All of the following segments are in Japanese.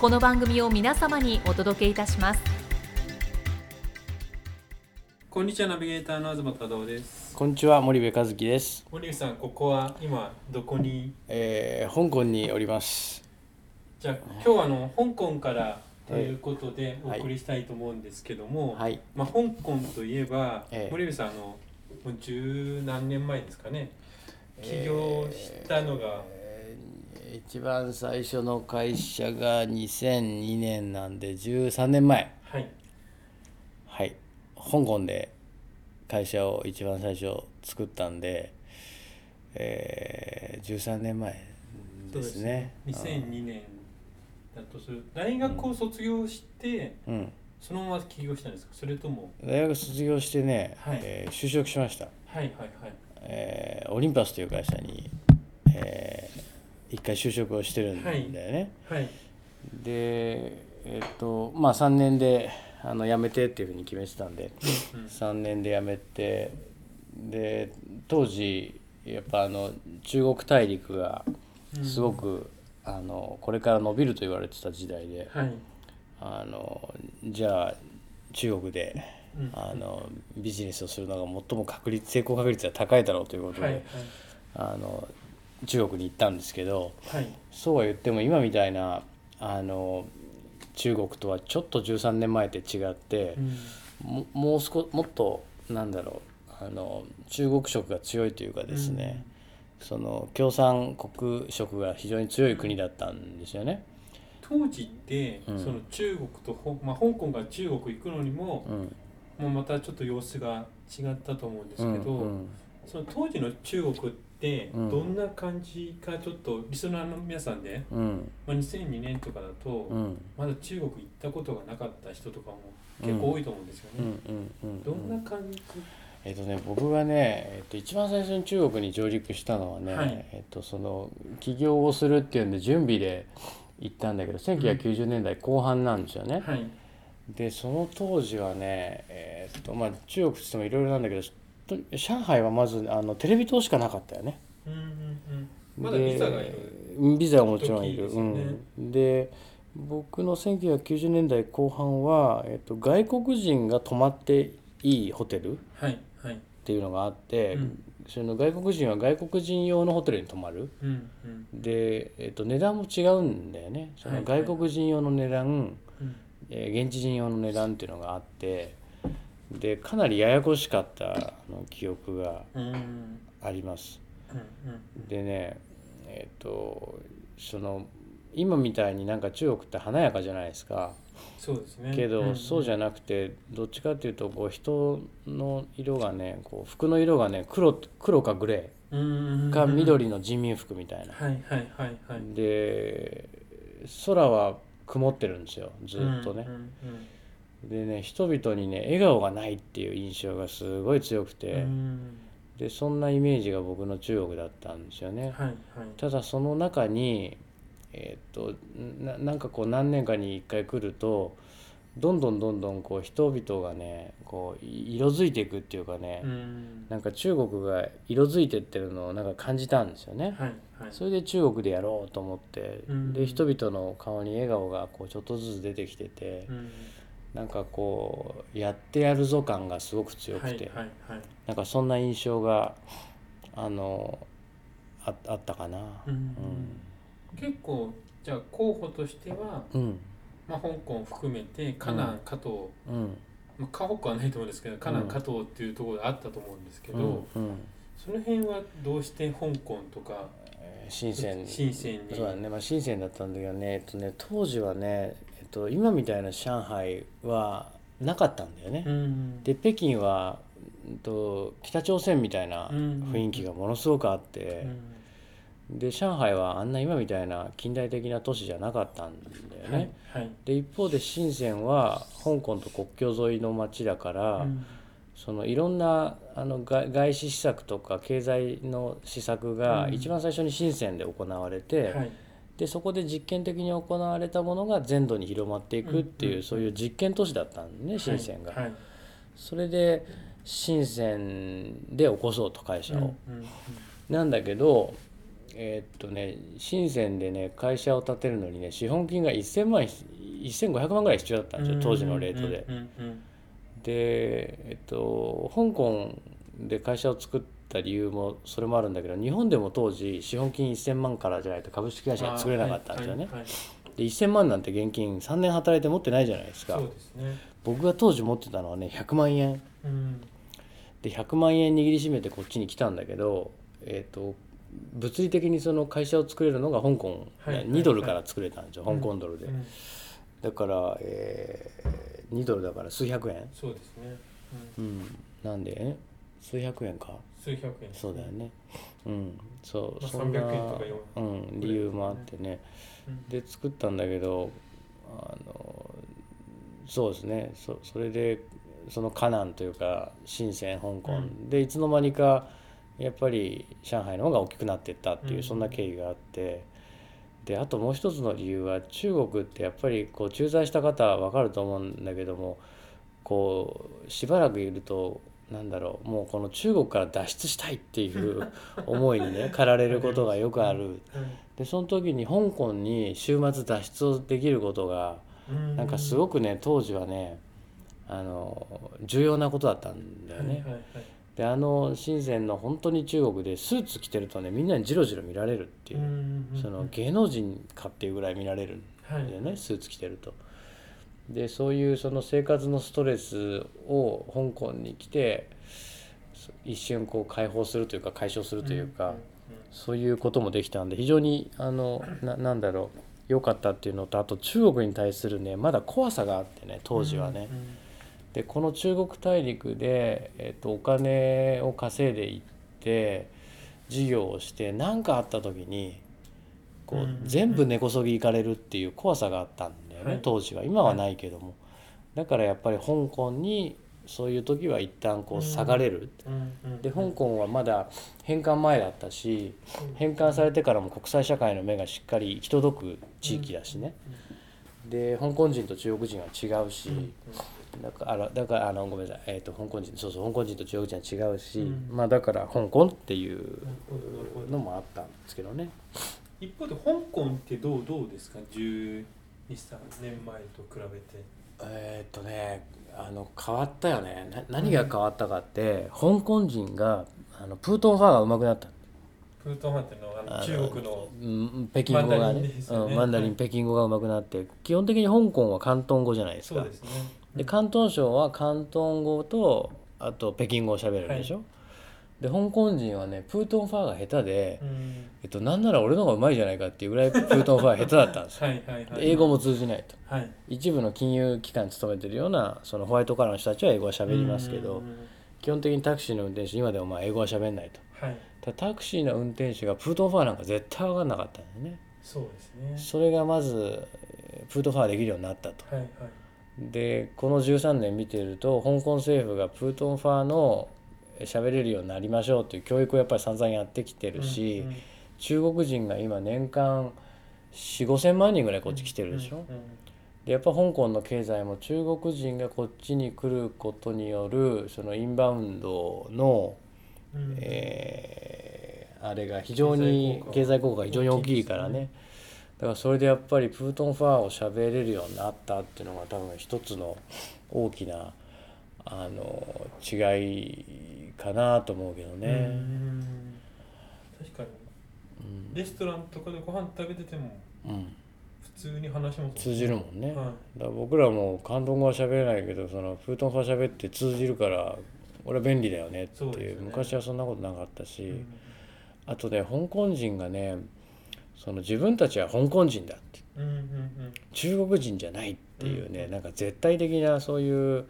この番組を皆様にお届けいたします。こんにちはナビゲーターの東忠夫です。こんにちは森部和樹です、森口さんここは今どこに？えー香港におります。じゃあ今日はあの香港からということでおはい。送りしたいと思うんですけども、はい。まあ、香港といえば、ええ。森口さんあのもう十何年前ですかね。起業したのが、えー一番最初の会社が2002年なんで13年前。はい。はい。香港で会社を一番最初作ったんで、えー13年前ですね。2002年だとする。大学を卒業して、うん。そのまま起業したんですか？それとも？大学卒業してね、はい。えー就職しました、はいはいはい。えーオリンパスという会社に、えー一回就職をしてるんだよね、はい。でえっとまあ3年であの辞めてっていうふうに決めてたんでうん3年で辞めてで当時やっぱあの中国大陸がすごく、あのこれから伸びると言われてた時代ではい。あのじゃあ中国でうん。あのビジネスをするのが最も確率成功確率が高いだろうということで、はいはい。あの中国に行ったんですけど。はい。そうは言っても今みたいなあの中国とはちょっと13年前って違ってう、ん。ももう少もっとなんだろうあの中国色が強いというかですね、その共産国色が非常に強い国だったんですよね。当時って、うん。その中国とほ、まあ、香港から中国行くのにも、うん。もうまたちょっと様子が違ったと思うんですけど、うんうんその当時の中国ってうん。どんな感じかちょっとリスナーの皆さんで、うん。まあ、2002年とかだと、うん。まだ中国行ったことがなかった人とかも結構多いと思うんですようんね。どんな感じ、えっとね、僕がね、えっと、一番最初に中国に上陸したのはね、はい。えっと、その起業をするっていうんで準備で行ったんだけど1990年代後半なんですよね。はい。でその当時はね、えっとまあ、中国って言ってもいろいろなんだけどと上海はまずあのテレビ塔しかなかったよね。うんうんうん。まだビザがいる。でビザはもちろんいる。時でね。うん、で僕の1990年代後半は、えっと、外国人が泊まっていいホテルっはいはい。ていうのがあって、うん。その外国人は外国人用のホテルに泊まる。うんうん。で、えっと、値段も違うんだよね。その外国人用の値段、うん。えー現地人用の値段っていうのがあってでかなりややこしかったあの記憶がうんうんあります。うんでねえっ、とその今みたいになんか中国って華やかじゃないですかそうですね。けど、そうじゃゃなくてどっちかっていうとこう人の色がねこう服の色がね黒黒かグレーか緑の人民服みたいな。はいはいはいはい。で空は曇ってるんですよずっとねうん。うんでね人々にね笑顔がないっていう印象がすごい強くうて、んでそんなイメージが僕の中国だったんですよね。はいはい。ただその中にえーっとななんかこう何年かに一回来るとどんどんどんどんこう人々がねこうい色づいていくっていうかね、うんなんか中国が色づいてってるのをなんか感じたんですよね。はいはい。それで中国でやろうと思って、うんで人々の顔に笑顔がこうちょっとずつ出てきてて、うんなんかこうやってやるぞ感がすごく強くて、はいはいはい。なんかそんな印象があのああったかな。うん。結構じゃあ候補としてはうん、うんまあ、香港含めて河南加東、うん。まあ、河北はないと思うんですけど河南加東っていうところがあったと思うんですけど、その辺はどうして香港とかえー深セン。深センにそうだね。まあ深センだったんだけどね,、えっとね当時はね、えっと、今みたいな上海はなかったんだよね。うん。で北京は、うんと、北朝鮮みたいなうん雰囲気がものすごくあっうて、ん。で上海はあんな今みたいな近代的な都市じゃなかったんだよね。はいはい。で一方で深センは香港と国境沿いの町だから、うん。そのいろんなあの外外資施策とか経済の施策がうん。一番最初に深センで行われて、はいでそこで実験的に行われたものが全土に広まっていくっていう、そういう実験都市だったんでね深センが。はい。はいそれで深センで起こそうと会社を。なんだけどえーっとね深センでね会社を建てるのにね資本金が1000万1500万ぐらい必要だったんですよ当時のレートで。でえっと香港で会社を作った理由もそれもあるんだけど日本でも当時資本金1000万からじゃないと株式会社が作れなかったんですよね。はいはいはいで1000万なんて現金3年働いて持ってないじゃないですか。ね。僕が当時持ってたのはね100万円。うん。で100万円握りしめてこっちに来たんだけどえっと物理的にその会社を作れるのが香港、はいはい2ドルから作れたんですよ、うん香港ドルで、うんだから、えー2ドルだから数百円。そうですね。ううん。んなんでえ数百円か？数百円。そうだよね。うん。そう、まあそんな、300円とか4うん、理由もあってね。うん。で作ったんだけどあのそうですね。そそれでその河南というか深セン香港、うん。でいつの間にかやっぱり上海の方が大きくなっていったっていう、うん。そんな経緯があって。であともう一つの理由は中国ってやっぱりこう駐在した方は分かると思うんだけどもこうしばらくいるとなんだろうもうこの中国から脱出したいっていう 思いにね駆られることがよくある。でその時に香港に週末脱出をできることがうんなんかすごくね当時はねあの重要なことだったんだよね。はいはいはいであの深センの本当に中国でスーツ着てるとねみんなにジロジロ見られるっていうその芸能人かっていうぐらい見られるんはいだよね、スーツ着てると。でそういうその生活のストレスを香港に来てそ一瞬こう解放するというか解消するというか。そういうこともできたんで非常にあのななんだろう良かったっていうのとあと中国に対するねまだ怖さがあってね当時はね。うんでこの中国大陸で、えっと、お金を稼いでいって事業をして何かあった時にこう、うん全部根こそぎ行かれるっていう怖さがあったんだよね、はい当時は。今はないけども。だからやっぱり香港にそういう時は一旦こう下がれる。うんうんで香港はまだ返還前だったし返還されてからも国際社会の目がしっかり行き届く地域だしね、で香港人と中国人は違うし、うんうん。だからだからあのごめんなさい、えー、と香港人そうそう香港人と中国人は違うし、うん。まあだから香港っていうのもあったんですけどね。一方で香港ってどうどうですか？12、3年前と比べて。えっ、とねあの変わったよね。な何が変わったかって、香港人があのプートンファーが上手くなった。プートンファンっていうのは中国のうん北京語がマンダリンねね。うんマンダリン北京語が上手くなって基本的に香港は広東語じゃないですか。そうですね。で広東省は広東語とあと北京語を喋るでしょ、で香港人はねプートンファーが下手で、うん。えっと、なんなら俺の方がうまいじゃないかっていうぐらいプートンファー下手だったんですよ。はい英語も通じないと。はい。一部の金融機関に勤めてるようなそのホワイトカラーの人たちは英語は喋りますけど基本的にタクシーの運転手今でもまあ英語は喋んないと。はい。タクシーの運転手がプートンファーなんか絶対分かんなかったんだよね。そうですね。それがまずえープートンファーできるようになったと。はいはい。でこの13年見てると香港政府がプートンファーの喋れるようになりましょうという教育をやっぱり散々やってきてるし、うんうん。中国人が今年間4 5千万人ぐらいこっち来てるでしょ、でやっぱ香港の経済も中国人がこっちに来ることによるそのインバウンドの、うん。えーあれが非常に経済効果が非常に大きいからね。だからそれでやっぱりプートンファーを喋れるようになったっていうのが多分一つの大きなあの違いかなと思うけどうね。ん。確かに。うん。レストランとかでご飯食べててもうん。普通に話も通じるもんね、はい。だ僕らも関東語は喋れないけどそのプートン語喋って通じるから俺は便利だよねっていうね。昔はそんなことなかったし、うん。あとね香港人がねその自分たちは香港人だって。うんうんうん。中国人じゃないっていうね、うん。なんか絶対的なそういう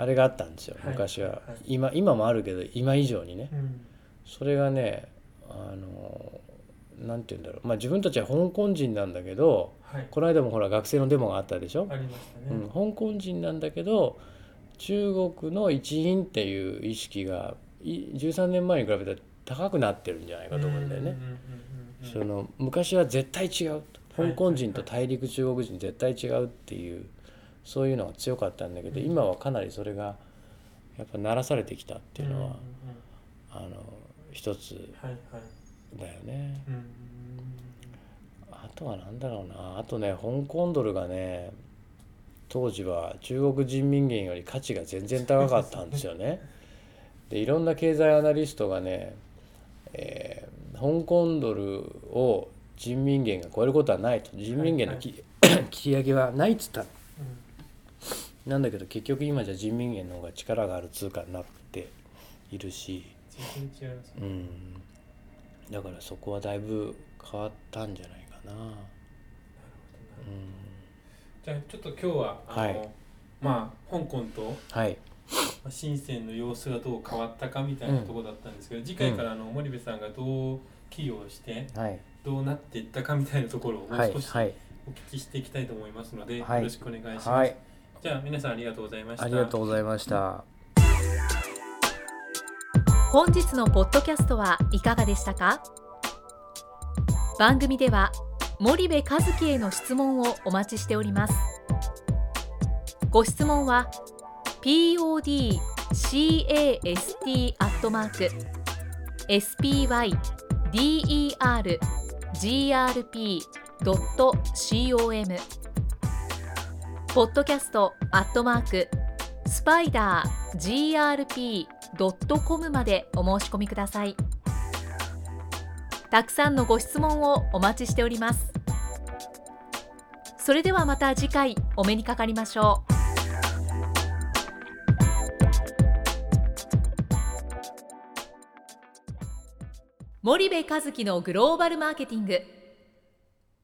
あれがあったんですよはい。昔は、はい。今今もあるけど今以上にね。うん。それがねあのなんて言うんだろう。まあ自分たちは香港人なんだけどはい。この間もほら学生のデモがあったでしょ、ありましたね。うん、香港人なんだけど中国の一員っていう意識がい13年前に比べたら高くなってるんじゃないかと思うんだよね。その昔は絶対違う香港人と大陸中国人絶対違うっていうそういうのが強かったんだけどうん。今はかなりそれがやっぱ鳴らされてきたっていうのはあの一つはいはい。だよね。うんあとは何だろうな。あとね香港ドルがね当時は中国人民元より価値が全然高かったんですよね。でいろんな経済アナリストがね、えー香港ドルを人民元が超えることはないと。人民元のき、切り上げはないっつったなんだけど結局今じゃ人民元の方が力がある通貨になっているし、だからそこはだいぶ変わったんじゃないかな。じゃあちょっと今日はあの、はい。まあ香港とはい、まあ深センの様子がどう変わったかみたいなところだったんですけど、次回からあの森部さんがどう起用してはい、どうなっていったかみたいなところをもうはい、少しはい、お聞きしていきたいと思いますので、はい。よろしくお願いします。はい、じゃあ皆さんありがとうございました。ありがとうございました。本日のポッドキャストはいかがでしたか？番組では森部和樹への質問をお待ちしておりますご質問は podcast アットマーク spydergrp.com ポッドキャストアットマークスパイダー grp.com までお申し込みください。たくさんのご質問をお待ちしております。それではまた次回お目にかかりましょう。森部和樹のグローバルマーケティング。